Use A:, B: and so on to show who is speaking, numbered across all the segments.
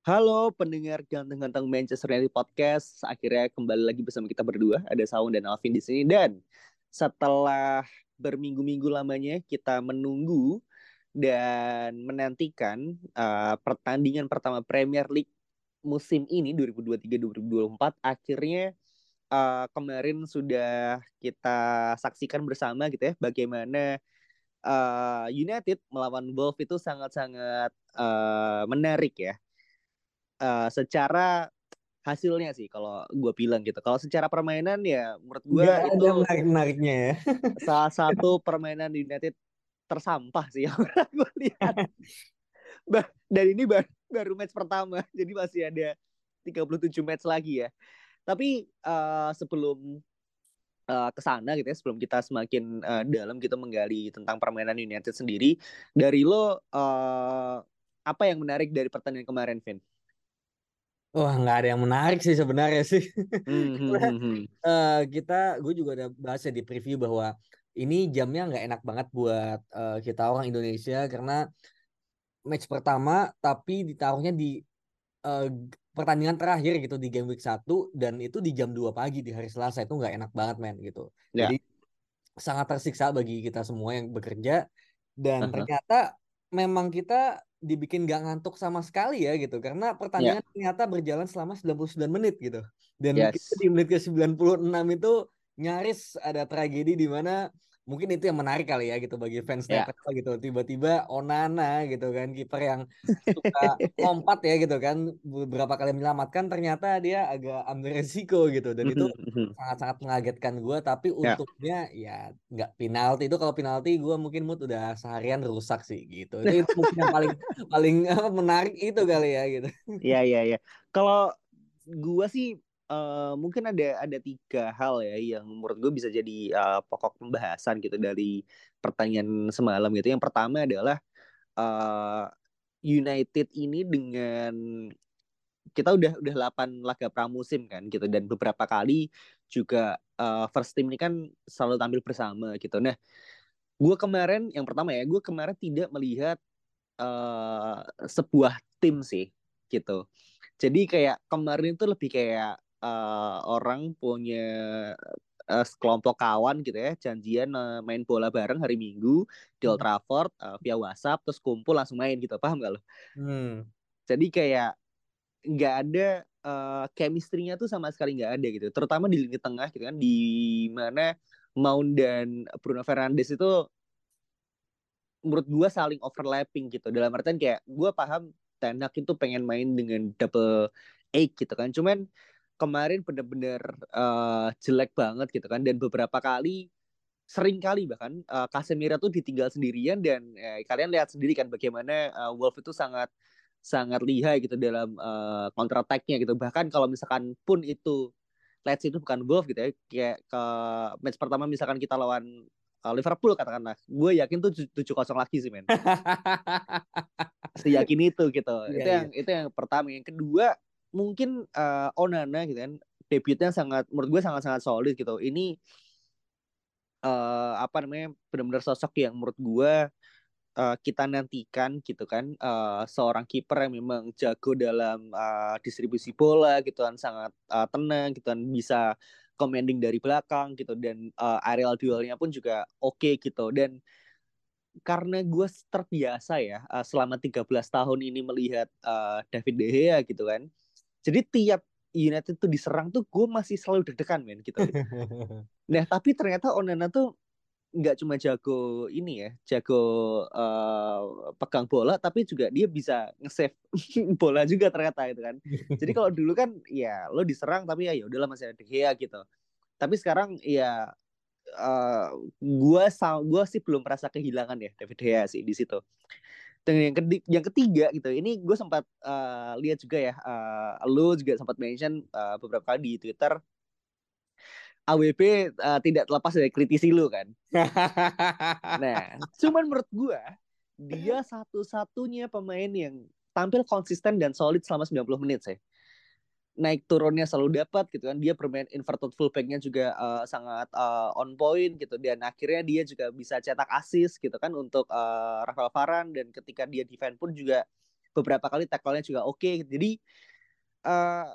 A: Halo pendengar ganteng-ganteng Manchester United Podcast. Akhirnya kembali lagi bersama kita berdua. Ada Saung dan Alvin di sini. Dan setelah berminggu-minggu lamanya kita menunggu dan menantikan uh, pertandingan pertama Premier League musim ini 2023-2024 akhirnya uh, kemarin sudah kita saksikan bersama gitu ya bagaimana uh, United melawan Wolves itu sangat-sangat uh, menarik ya uh, secara hasilnya sih kalau gue bilang gitu kalau secara permainan ya menurut gue itu
B: menarik menariknya ya
A: salah satu permainan United tersampah sih yang gue lihat. Dan ini baru, baru match pertama, jadi masih ada 37 match lagi ya. Tapi uh, sebelum uh, ke sana gitu ya, sebelum kita semakin uh, dalam gitu menggali tentang permainan United sendiri, dari lo uh, apa yang menarik dari pertandingan kemarin, Vin?
B: Wah nggak ada yang menarik sih sebenarnya sih. Hmm, hmm, hmm, uh, kita, gue juga udah bahas ya di preview bahwa ini jamnya nggak enak banget buat uh, kita orang Indonesia karena match pertama tapi ditaruhnya di uh, pertandingan terakhir gitu di game week 1 dan itu di jam 2 pagi di hari Selasa itu nggak enak banget men gitu. Yeah. Jadi sangat tersiksa bagi kita semua yang bekerja dan uh -huh. ternyata memang kita dibikin gak ngantuk sama sekali ya gitu karena pertandingan yeah. ternyata berjalan selama 99 menit gitu. Dan yes. di menit ke 96 itu nyaris ada tragedi di mana mungkin itu yang menarik kali ya gitu bagi fans yeah. gitu tiba-tiba Onana gitu kan kiper yang suka lompat ya gitu kan beberapa kali menyelamatkan ternyata dia agak ambil resiko gitu. Dan itu sangat-sangat mengagetkan gue tapi yeah. untuknya ya nggak penalti. Itu kalau penalti gue mungkin mood udah seharian rusak sih gitu. Itu, itu mungkin yang paling paling menarik itu kali ya gitu.
A: Iya iya iya. Kalau gue sih uh, mungkin ada ada tiga hal ya yang menurut gue bisa jadi uh, pokok pembahasan gitu dari pertanyaan semalam gitu. Yang pertama adalah uh, United ini dengan kita udah udah 8 laga pramusim kan gitu dan beberapa kali juga uh, first team ini kan selalu tampil bersama gitu. Nah, gue kemarin yang pertama ya, gue kemarin tidak melihat uh, sebuah tim sih gitu. Jadi kayak kemarin itu lebih kayak uh, orang punya uh, sekelompok kawan gitu ya janjian uh, main bola bareng hari Minggu di Old hmm. Trafford uh, via WhatsApp terus kumpul langsung main gitu paham gak lo? Hmm. Jadi kayak nggak ada uh, chemistry-nya tuh sama sekali nggak ada gitu terutama di lini tengah gitu kan di mana Mount dan Bruno Fernandes itu menurut gue saling overlapping gitu dalam artian kayak gue paham Ten Hag itu pengen main dengan double eight gitu kan cuman kemarin bener-bener uh, jelek banget gitu kan dan beberapa kali sering kali bahkan uh, Casemiro tuh ditinggal sendirian dan eh, kalian lihat sendiri kan bagaimana uh, Wolf itu sangat sangat lihai gitu dalam uh, counter attack-nya gitu. Bahkan kalau misalkan pun itu let's itu bukan Wolf gitu ya kayak ke match pertama misalkan kita lawan uh, Liverpool katakanlah gue yakin tuh tujuh kosong lagi sih men. Yakin itu gitu. Yeah, itu yeah. yang itu yang pertama. Yang kedua mungkin uh, Onana gitu kan debutnya sangat menurut gue sangat-sangat solid gitu. Ini uh, apa namanya benar-benar sosok yang menurut gue uh, kita nantikan gitu kan uh, seorang kiper yang memang jago dalam uh, distribusi bola gitu kan sangat uh, tenang gitu kan bisa commanding dari belakang gitu dan uh, aerial duelnya pun juga oke okay, gitu dan karena gue terbiasa ya uh, selama 13 tahun ini melihat uh, David De Gea gitu kan jadi tiap United tuh diserang tuh gue masih selalu deg-degan men gitu. nah tapi ternyata Onana tuh nggak cuma jago ini ya, jago uh, pegang bola, tapi juga dia bisa nge-save bola juga ternyata itu kan. Jadi kalau dulu kan ya lo diserang tapi ya, udahlah masih ada De Gea gitu. Tapi sekarang ya uh, gue gue sih belum merasa kehilangan ya David Hea sih di situ. Dan yang ketiga, yang ketiga gitu, ini gue sempat uh, lihat juga ya, uh, lu juga sempat mention uh, beberapa kali di Twitter, AWP uh, tidak terlepas dari kritisi lu kan. nah, cuman menurut gue, dia satu-satunya pemain yang tampil konsisten dan solid selama 90 menit sih naik turunnya selalu dapat gitu kan dia bermain inverted fullbacknya juga uh, sangat uh, on point gitu dan akhirnya dia juga bisa cetak assist gitu kan untuk uh, Rafael Varane dan ketika dia defend pun juga beberapa kali tackle-nya juga oke okay. jadi uh,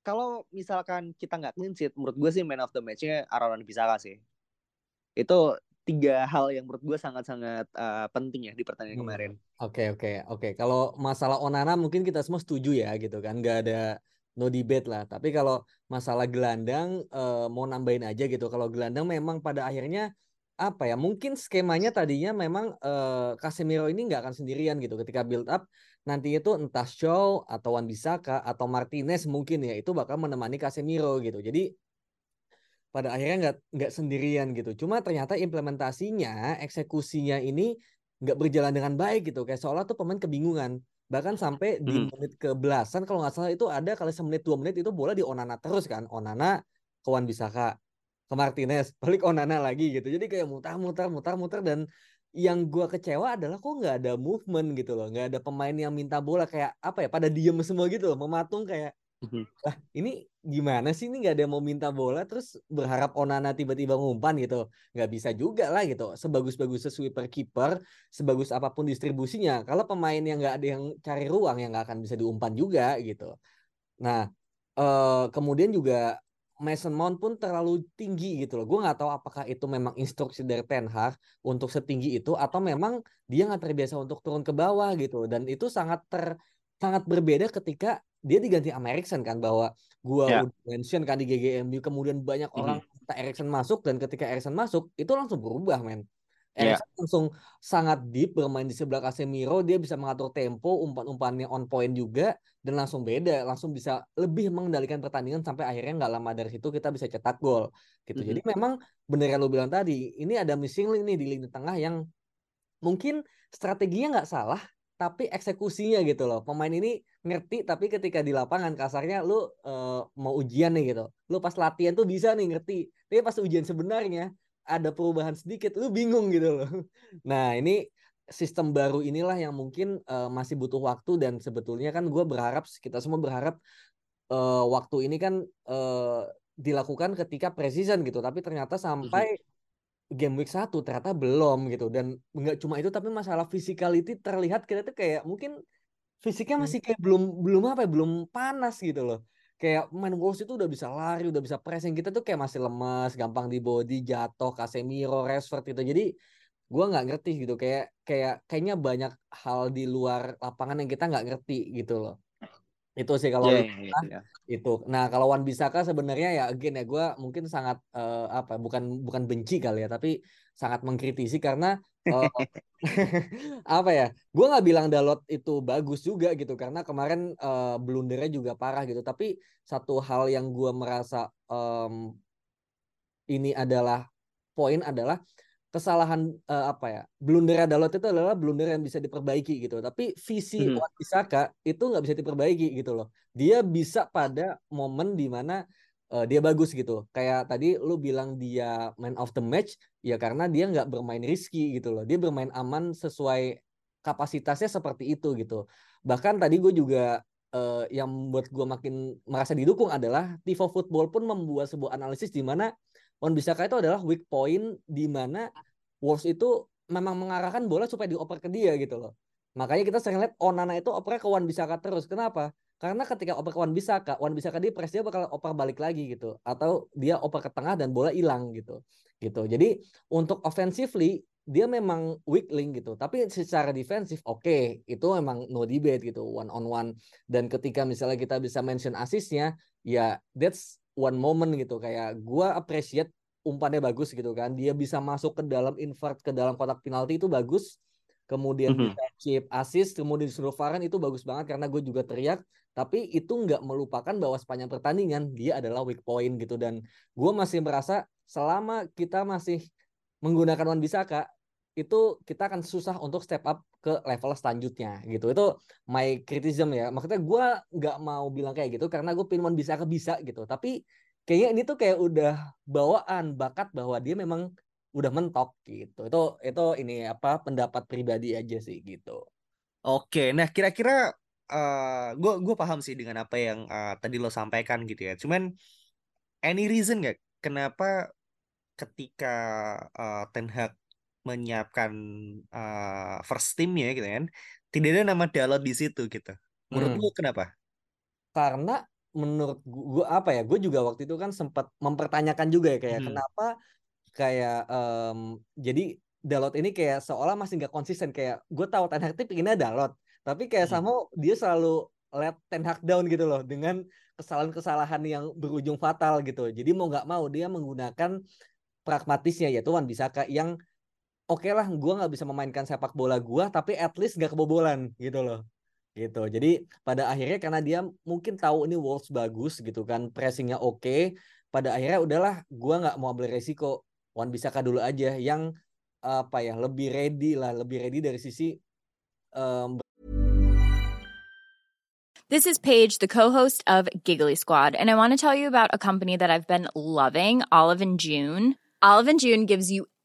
A: kalau misalkan kita nggak clean sheet menurut gue sih man of the match-nya Aaron Bisaka sih itu tiga hal yang menurut gue sangat-sangat uh, penting ya di pertandingan hmm. kemarin.
B: Oke okay, oke okay, oke. Okay. Kalau masalah Onana mungkin kita semua setuju ya gitu kan, nggak ada no debate lah. Tapi kalau masalah gelandang uh, mau nambahin aja gitu. Kalau gelandang memang pada akhirnya apa ya? Mungkin skemanya tadinya memang uh, Casemiro ini nggak akan sendirian gitu ketika build up nanti itu entah Shaw atau Wan Bisaka atau Martinez mungkin ya itu bakal menemani Casemiro gitu. Jadi pada akhirnya nggak nggak sendirian gitu. Cuma ternyata implementasinya, eksekusinya ini nggak berjalan dengan baik gitu. Kayak seolah tuh pemain kebingungan bahkan sampai di hmm. menit ke belasan kalau nggak salah itu ada kali semenit dua menit itu bola di Onana terus kan Onana ke Wan Bisaka ke Martinez balik Onana lagi gitu jadi kayak mutar-mutar mutar-mutar dan yang gua kecewa adalah kok nggak ada movement gitu loh nggak ada pemain yang minta bola kayak apa ya pada diem semua gitu loh mematung kayak Mhm. Lah ini gimana sih? Ini nggak ada yang mau minta bola terus berharap Onana tiba-tiba ngumpan gitu. Nggak bisa juga lah gitu. Sebagus-bagus sweeper keeper sebagus apa pun distribusinya kalau pemain yang nggak ada yang cari ruang yang nggak akan bisa diumpan juga gitu. Nah eh, kemudian juga Mason Mount pun terlalu tinggi gitu loh. Gue nggak tahu apakah itu memang instruksi dari Ten Hag untuk setinggi itu atau memang dia nggak terbiasa untuk turun ke bawah gitu. Dan itu sangat ter sangat berbeda ketika dia diganti sama Erikson kan bahwa gua yeah. udah mention kan di GGMU kemudian banyak mm-hmm. orang minta Erikson masuk dan ketika Erikson masuk itu langsung berubah men. Erikson yeah. langsung sangat deep bermain di sebelah Casemiro dia bisa mengatur tempo umpan-umpannya on point juga dan langsung beda langsung bisa lebih mengendalikan pertandingan sampai akhirnya nggak lama dari situ kita bisa cetak gol gitu mm-hmm. jadi memang bener yang lo bilang tadi ini ada missing link nih di lini tengah yang mungkin strateginya nggak salah tapi eksekusinya gitu loh. Pemain ini ngerti tapi ketika di lapangan kasarnya lu uh, mau ujian nih gitu. Lu pas latihan tuh bisa nih ngerti. Tapi pas ujian sebenarnya ada perubahan sedikit lu bingung gitu loh. Nah, ini sistem baru inilah yang mungkin uh, masih butuh waktu dan sebetulnya kan gue berharap kita semua berharap uh, waktu ini kan uh, dilakukan ketika precision gitu tapi ternyata sampai mhm game week satu ternyata belum gitu. Dan nggak cuma itu tapi masalah physicality terlihat kita tuh kayak mungkin fisiknya hmm. masih kayak belum belum apa ya belum panas gitu loh. Kayak main Wolves itu udah bisa lari udah bisa pressing. Kita tuh kayak masih lemas gampang di body jatuh Casemiro Rashford gitu. Jadi gue nggak ngerti gitu. Kayak kayak kayaknya banyak hal di luar lapangan yang kita nggak ngerti gitu loh itu sih kalau yeah, yeah, yeah. Itu nah kalau Wan Bisaka sebenarnya ya again ya gue mungkin sangat uh, apa bukan bukan benci kali ya tapi sangat mengkritisi karena uh, apa ya gue nggak bilang Dalot itu bagus juga gitu karena kemarin uh, blundernya juga parah gitu tapi satu hal yang gue merasa um, ini adalah poin adalah kesalahan uh, apa ya blunder Dalot itu adalah blunder yang bisa diperbaiki gitu. Tapi visi hmm. Wan Bisaka itu nggak bisa diperbaiki gitu loh. Dia bisa pada momen di mana uh, dia bagus gitu. Kayak tadi lu bilang dia man of the match ya karena dia nggak bermain risky gitu loh. Dia bermain aman sesuai kapasitasnya seperti itu gitu. Bahkan tadi gue juga uh, yang membuat gue makin merasa didukung adalah Tifo Football pun membuat sebuah analisis di mana Wan Bisaka itu adalah weak point di mana Wolves itu memang mengarahkan bola supaya dioper ke dia gitu loh. Makanya kita sering lihat Onana itu oper ke Wan Bisaka terus. Kenapa? Karena ketika oper ke Wan Bisaka, Wan Bisaka dia press dia bakal oper balik lagi gitu. Atau dia oper ke tengah dan bola hilang gitu. Gitu. Jadi untuk offensively dia memang weak link gitu. Tapi secara defensif oke, okay, itu memang no debate gitu, one on one. Dan ketika misalnya kita bisa mention asisnya, ya that's one moment gitu kayak gua appreciate umpannya bagus gitu kan. Dia bisa masuk ke dalam invert ke dalam kotak penalti itu bagus. Kemudian mm -hmm. bisa chip assist kemudian disuruh Varane itu bagus banget karena gue juga teriak. Tapi itu nggak melupakan bahwa sepanjang pertandingan dia adalah weak point gitu. Dan gue masih merasa selama kita masih menggunakan Wan Bisaka itu kita akan susah untuk step up ke level selanjutnya gitu. Itu my criticism ya. Maksudnya gue nggak mau bilang kayak gitu karena gue pengen bisa ke bisa gitu. Tapi kayaknya ini tuh kayak udah bawaan bakat bahwa dia memang udah mentok gitu. Itu itu ini apa pendapat pribadi aja sih gitu.
A: Oke nah kira-kira gue uh, gue paham sih dengan apa yang uh, tadi lo sampaikan gitu ya. Cuman any reason gak kenapa ketika uh, Ten Hag menyiapkan uh, first teamnya gitu kan tidak ada nama Dalot di situ gitu menurut hmm. lu kenapa
B: karena menurut gue apa ya gue juga waktu itu kan sempat mempertanyakan juga ya kayak hmm. kenapa kayak um, jadi Dalot ini kayak seolah masih nggak konsisten kayak gue tahu Ten Hag ini Dalot tapi kayak hmm. sama dia selalu let Ten Hag down gitu loh dengan kesalahan-kesalahan yang berujung fatal gitu jadi mau nggak mau dia menggunakan pragmatisnya yaitu Wan Bisaka yang oke okay lah gue nggak bisa memainkan sepak bola gue tapi at least gak kebobolan gitu loh. Gitu. Jadi pada akhirnya karena dia mungkin tahu ini Wolves bagus gitu kan pressingnya oke okay, pada akhirnya udahlah gue nggak mau ambil resiko. Wan Bisaka dulu aja yang apa ya lebih ready lah lebih ready dari sisi um...
C: This is Paige, the co-host of Giggly Squad, and I want to tell you about a company that I've been loving, Olive and June. Olive and June gives you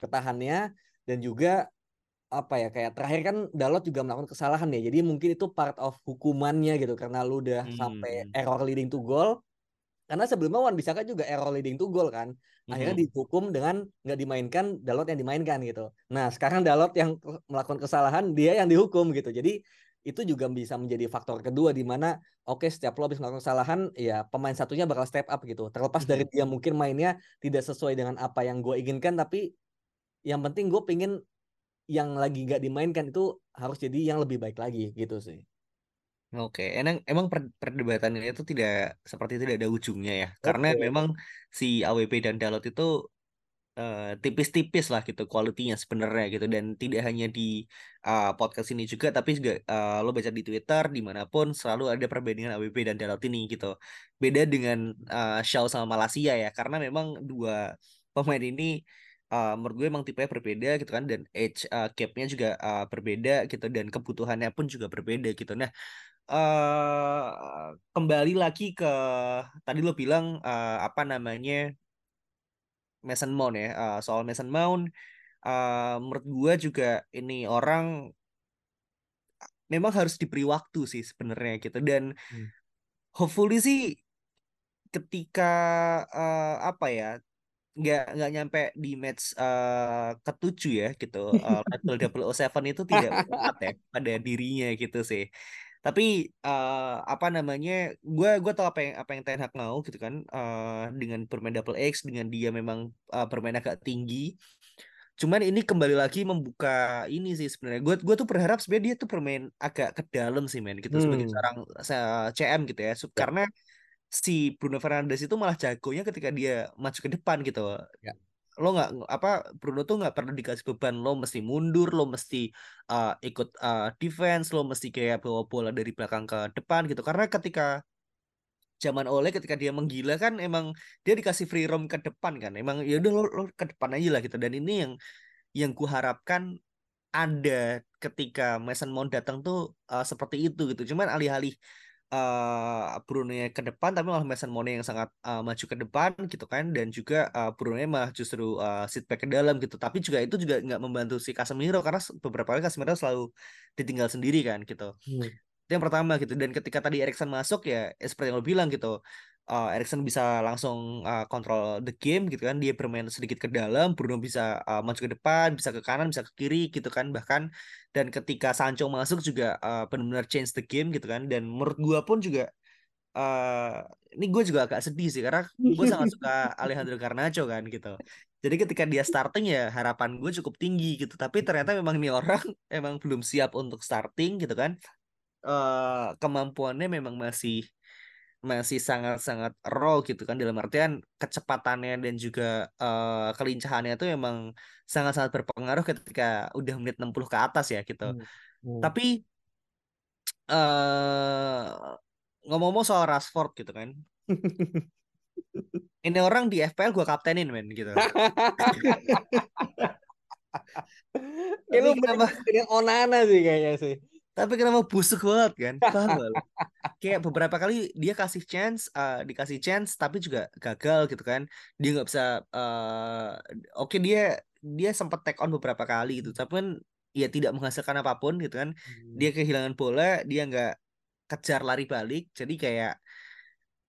B: Ketahannya dan juga apa ya kayak terakhir kan Dalot juga melakukan kesalahan ya. Jadi mungkin itu part of hukumannya gitu karena lu udah hmm. sampai error leading to goal. Karena sebelumnya Wan Bisaka juga error leading to goal kan. Akhirnya hmm. dihukum dengan nggak dimainkan Dalot yang dimainkan gitu. Nah, sekarang Dalot yang melakukan kesalahan, dia yang dihukum gitu. Jadi itu juga bisa menjadi faktor kedua di mana oke okay, setiap lo habis melakukan kesalahan ya pemain satunya bakal step up gitu terlepas dari dia mungkin mainnya tidak sesuai dengan apa yang gue inginkan tapi yang penting gue pingin yang lagi gak dimainkan itu harus jadi yang lebih baik lagi gitu sih.
A: Oke, emang emang perdebatan ini itu tidak seperti tidak ada ujungnya ya, karena memang si AWP dan Dalot itu eh, tipis-tipis lah gitu kualitinya sebenarnya gitu. Dan tidak hanya di uh, podcast ini juga tapi juga uh, lo baca di Twitter di mana pun selalu ada perbandingan AWP dan Dalot ini gitu. Beda dengan uh, Shaw sama Malaysia ya karena memang dua pemain ini uh, menurut gue emang tipenya berbeda gitu kan dan age uh, gapnya juga uh, berbeda gitu dan kebutuhannya pun juga berbeda gitu nah uh, kembali lagi ke tadi lo bilang uh, apa namanya Mason Mount ya uh, soal Mason Mount uh, menurut gue juga ini orang memang harus diberi waktu sih sebenarnya gitu dan hmm. hopefully sih ketika uh, apa ya nggak nggak nyampe di match uh, ketujuh ya gitu uh, level double o seven itu tidak tepat ya pada dirinya gitu sih tapi uh, apa namanya gue gue tau apa yang apa yang Ten Hag mau gitu kan uh, dengan bermain double X dengan dia memang uh, bermain agak tinggi cuman ini kembali lagi membuka ini sih sebenarnya gue gue tuh berharap sebenarnya dia tuh bermain agak ke dalam sih men gitu hmm. sebagai seorang CM gitu ya, ya. karena si Bruno Fernandes itu malah jagonya ketika dia maju ke depan gitu. Ya. Lo nggak apa Bruno tuh nggak perlu dikasih beban lo mesti mundur lo mesti uh, ikut uh, defense lo mesti kayak bawa bola dari belakang ke depan gitu. Karena ketika zaman oleh ketika dia menggila kan emang dia dikasih free roam ke depan kan. Emang ya udah lo, lo ke depan aja lah gitu. Dan ini yang yang ku harapkan ada ketika Mason Mount datang tuh uh, seperti itu gitu. Cuman alih-alih uh, Bruno ke depan tapi malah Mason Mount yang sangat uh, maju ke depan gitu kan dan juga uh, Bruno malah justru uh, sit back ke dalam gitu. Tapi juga itu juga nggak membantu si Casemiro karena beberapa kali Casemiro selalu ditinggal sendiri kan gitu. Hmm. Itu yang pertama gitu dan ketika tadi Erikson masuk ya, ya seperti yang lo bilang gitu uh, Erikson bisa langsung uh, kontrol the game gitu kan. Dia bermain sedikit ke dalam Bruno bisa uh, maju ke depan bisa ke kanan bisa ke kiri gitu kan bahkan. Dan ketika Sancho masuk juga uh, benar-benar change the game gitu kan. Dan menurut gua pun juga uh, ini gue juga agak sedih sih karena gue sangat suka Alejandro Garnacho kan gitu. Jadi ketika dia starting ya harapan gue cukup tinggi gitu. Tapi ternyata memang ini orang emang belum siap untuk starting gitu kan. Uh, kemampuannya memang masih masih sangat-sangat raw gitu kan dalam artian kecepatannya dan juga uh, kelincahannya itu memang sangat-sangat berpengaruh ketika udah menit 60 ke atas ya gitu. Hmm. Hmm. Tapi uh, ngomong-ngomong soal Rashford gitu kan. ini orang di FPL gue kaptenin men gitu.
B: Kayak lu kenapa dengan Onana sih kayaknya sih
A: tapi kenapa busuk banget kan paham gak kayak beberapa kali dia kasih chance uh, dikasih chance tapi juga gagal gitu kan. Dia nggak bisa uh, oke okay, dia dia sempat take on beberapa kali gitu. Tapi kan ya tidak menghasilkan apa pun gitu kan. Hmm. dia kehilangan bola dia nggak kejar lari balik. Jadi kayak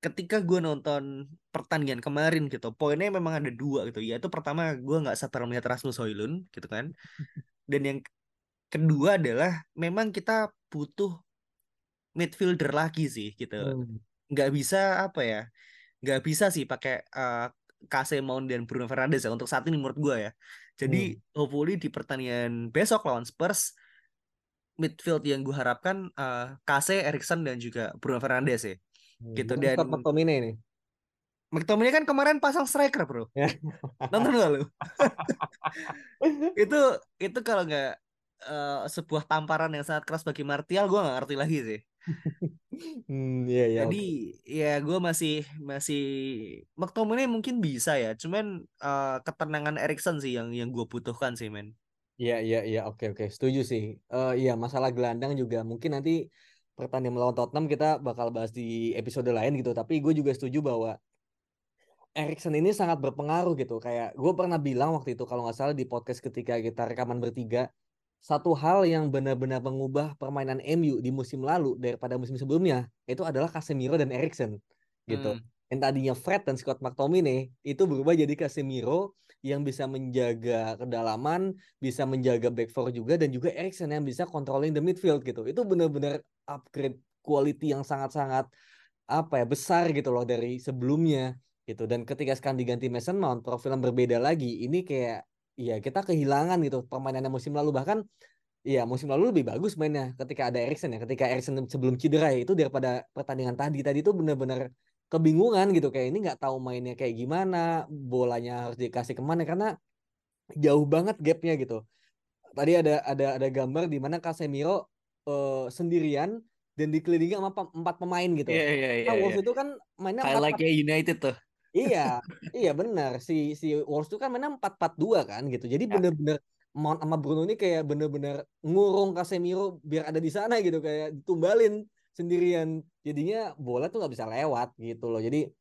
A: ketika gue nonton pertandingan kemarin gitu poinnya memang ada dua gitu. Ya itu pertama gue nggak sabar melihat Rasmus Hoylund gitu kan. Dan yang kedua adalah memang kita butuh midfielder lagi sih gitu hmm. nggak bisa apa ya nggak bisa sih pakai uh, Kase Mount dan Bruno Fernandes ya untuk saat ini menurut gue ya jadi hmm. hopefully di pertandingan besok lawan Spurs midfield yang gue harapkan uh, Kase, Erikson dan juga Bruno Fernandes ya hmm. gitu dan
B: McTominay ini
A: McTominay kan kemarin pasang striker bro ya. nonton gak lu itu itu kalau nggak uh, sebuah tamparan yang sangat keras bagi Martial gue nggak ngerti lagi sih hmm, iya, iya, jadi okay. ya gue masih masih McTominay mungkin bisa ya cuman uh, ketenangan Erikson sih yang yang gue butuhkan sih men
B: Iya iya iya oke oke setuju sih. Uh, iya masalah gelandang juga mungkin nanti pertandingan melawan Tottenham kita bakal bahas di episode lain gitu. Tapi gue juga setuju bahwa Erikson ini sangat berpengaruh gitu. Kayak gue pernah bilang waktu itu kalau nggak salah di podcast ketika kita rekaman bertiga, satu hal yang benar-benar mengubah permainan MU di musim lalu daripada musim sebelumnya itu adalah Casemiro dan Erikson gitu. Hmm. Yang tadinya Fred dan Scott McTominay itu berubah jadi Casemiro yang bisa menjaga kedalaman, bisa menjaga back four juga dan juga Erikson yang bisa controlling the midfield gitu. Itu benar-benar upgrade quality yang sangat-sangat apa ya besar gitu loh dari sebelumnya gitu. Dan ketika sekarang diganti Mason Mount profil yang berbeda lagi, ini kayak Iya kita kehilangan gitu permainannya musim lalu bahkan Iya musim lalu lebih bagus mainnya ketika ada Erikson ya ketika Erikson sebelum cedera ya, itu daripada pertandingan tadi tadi itu benar-benar kebingungan gitu kayak ini nggak tahu mainnya kayak gimana bolanya harus dikasih ke mana karena jauh banget gapnya gitu tadi ada ada ada gambar di mana Casemiro uh, sendirian dan dikelilingi sama empat pemain gitu.
A: Iya iya iya. Nah,
B: Wolves iya. itu kan mainnya
A: empat. Like United tuh
B: iya, iya benar. Si si Wolves itu kan mainnya empat empat dua kan gitu. Jadi ya. bener-bener Mount sama Bruno ini kayak bener-bener ngurung Casemiro biar ada di sana gitu kayak ditumbalin sendirian. Jadinya bola tuh nggak bisa lewat gitu loh. Jadi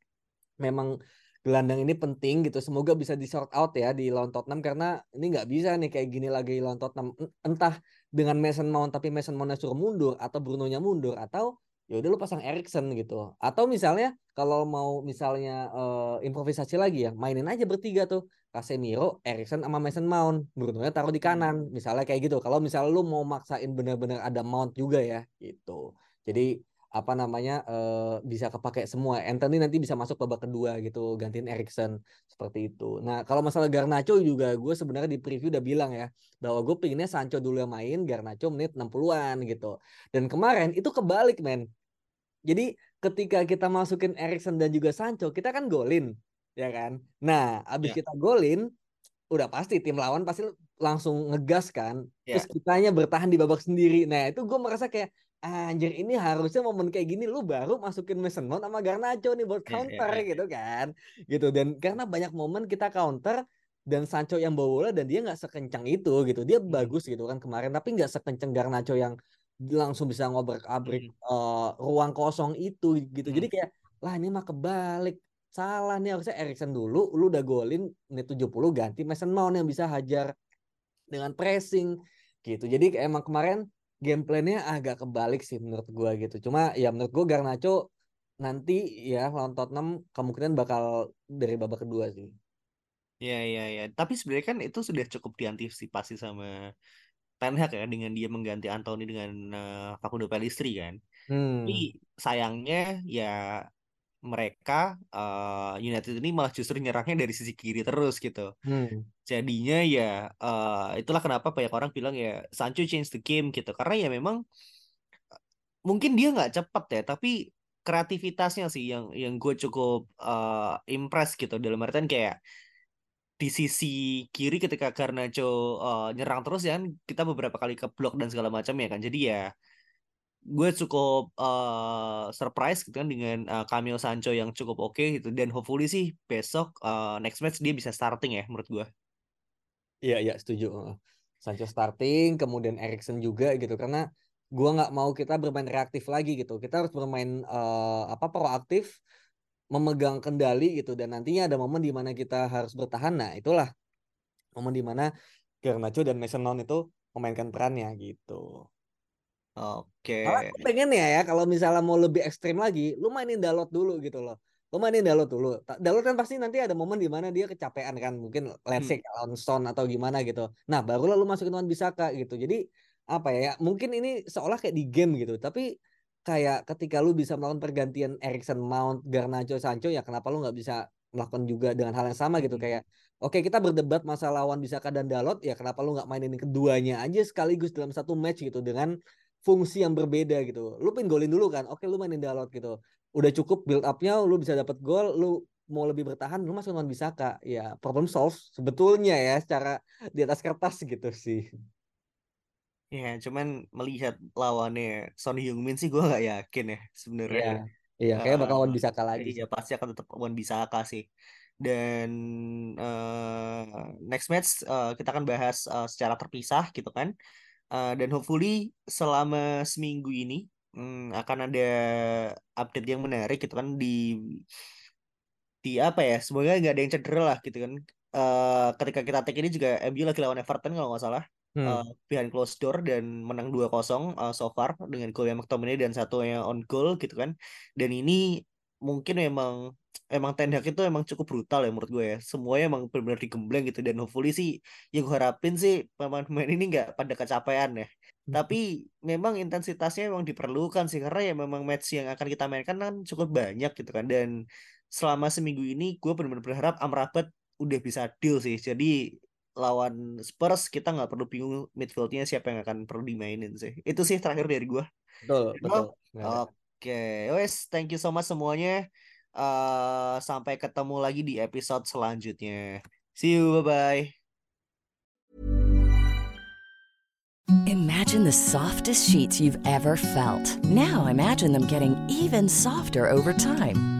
B: memang gelandang ini penting gitu. Semoga bisa di sort out ya di lawan Tottenham karena ini nggak bisa nih kayak gini lagi lawan Tottenham. Entah dengan Mason Mount tapi Mason Mount suruh mundur atau Bruno-nya mundur atau ya udah lu pasang Erikson gitu atau misalnya kalau mau misalnya uh, improvisasi lagi ya mainin aja bertiga tuh Casemiro, Erikson sama Mason Mount Bruno nya taruh di kanan hmm. misalnya kayak gitu kalau misalnya lu mau maksain bener-bener ada Mount juga ya gitu jadi apa namanya uh, bisa kepake semua. Anthony nanti bisa masuk babak kedua gitu gantiin Erikson seperti itu. Nah kalau masalah Garnacho juga gue sebenarnya di preview udah bilang ya bahwa gue pinginnya Sancho dulu yang main Garnacho menit 60-an gitu. Dan kemarin itu kebalik men. Jadi ketika kita masukin Erikson dan juga Sancho, kita kan golin, ya kan? Nah, abis yeah. kita golin, udah pasti tim lawan pasti langsung ngegas kan. Yeah. Terus kitanya bertahan di babak sendiri. Nah, itu gue merasa kayak anjir ini harusnya momen kayak gini lu baru masukin Mason Mount sama Garnacho nih buat iya, iya, counter yeah, yeah, yeah. gitu kan. Gitu dan karena banyak momen kita counter dan Sancho yang bawa bola dan dia nggak sekencang itu gitu dia hmm. bagus gitu kan kemarin tapi nggak sekencang Garnacho yang langsung bisa ngobrol abrik hmm. uh, ruang kosong itu gitu hmm. jadi kayak lah ini mah kebalik salah nih harusnya Erikson dulu lu udah golin menit 70 ganti Mason Mount yang bisa hajar dengan pressing gitu jadi emang kemarin game plan-nya agak kebalik sih menurut gua gitu cuma ya menurut gua Garnacho nanti ya lawan Tottenham kemungkinan bakal dari babak kedua sih
A: Ya, ya, ya. Tapi sebenarnya kan itu sudah cukup diantisipasi sama Ten Hag ya dengan dia mengganti Anthony dengan uh, Facundo Pellistri kan. Hmm. Tapi sayangnya ya mereka uh, United ini malah justru nyerangnya dari sisi kiri terus gitu. Hmm. Jadinya ya uh, itulah kenapa banyak orang bilang ya Sancho change the game gitu karena ya memang mungkin dia nggak cepat ya tapi kreativitasnya sih yang yang gue cukup uh, impress gitu dalam artian kayak di sisi kiri ketika Garnacho uh, nyerang terus ya kan kita beberapa kali ke blok dan segala macam ya kan. Jadi ya gue cukup uh, surprise gitu kan dengan uh, Camille Sancho yang cukup oke okay, gitu. Dan hopefully sih besok uh, next match dia bisa starting ya menurut gue.
B: Iya iya setuju Sancho starting kemudian Erikson juga gitu. Karena gue nggak mau kita bermain reaktif lagi gitu. Kita harus bermain uh, apa proaktif memegang kendali gitu dan nantinya ada momen di mana kita harus bertahan nah itulah momen di mana Garnacho dan Mason Mount itu memainkan perannya gitu.
A: Oke.
B: Okay. pengen ya ya kalau misalnya mau lebih ekstrim lagi, lu mainin Dalot dulu gitu loh. Lu mainin Dalot dulu. Dalot kan pasti nanti ada momen di mana dia kecapean kan, mungkin let's say hmm. Stone atau gimana gitu. Nah, baru lu masukin Wan Bisaka gitu. Jadi apa ya, ya mungkin ini seolah kayak di game gitu, tapi kayak ketika lu bisa melakukan pergantian Erikson Mount, Garnacho, Sancho ya kenapa lu nggak bisa melakukan juga dengan hal yang sama gitu hmm. kayak oke okay, kita berdebat masalah lawan Bisaka dan Dalot ya kenapa lu nggak mainin keduanya aja sekaligus dalam satu match gitu dengan fungsi yang berbeda gitu. Lu pin golin dulu kan. Oke, lu mainin Dalot gitu. Udah cukup build up-nya lu bisa dapat gol, lu mau lebih bertahan lu masuk lawan Bisaka. Ya, problem solve sebetulnya ya secara di atas kertas gitu sih.
A: Ya, cuman melihat lawannya Son Heung-min sih gue nggak yakin ya sebenarnya.
B: Iya, iya kayak bakal Wan Bisaka lagi.
A: Iya, pasti akan tetap Wan Bisaka sih. Dan uh, next match uh, kita akan bahas uh, secara terpisah gitu kan. Uh, dan hopefully selama seminggu ini um, akan ada update yang menarik gitu kan di di apa ya semoga nggak ada yang cedera lah gitu kan uh, ketika kita take ini juga MU lagi lawan Everton kalau nggak salah hmm. uh, behind closed door dan menang 2-0 uh, so far dengan gol yang McTominay dan satu yang on goal gitu kan. Dan ini mungkin memang emang Ten Hag itu emang cukup brutal ya menurut gue ya. Semuanya emang benar-benar digembleng gitu dan hopefully sih yang gue harapin sih pemain-pemain ini nggak pada kecapean ya. Hmm. Tapi memang intensitasnya memang diperlukan sih karena ya memang match yang akan kita mainkan kan cukup banyak gitu kan dan selama seminggu ini gue benar-benar berharap Amrabat udah bisa deal sih. Jadi lawan Spurs kita nggak perlu bingung midfieldnya siapa yang akan perlu dimainin sih. Itu sih terakhir dari gue.
B: Betul, betul.
A: Oke, okay. wes thank you so much semuanya. Uh, sampai ketemu lagi di episode selanjutnya. See you, bye bye. Imagine the softest sheets you've ever felt. Now imagine them getting even softer over time.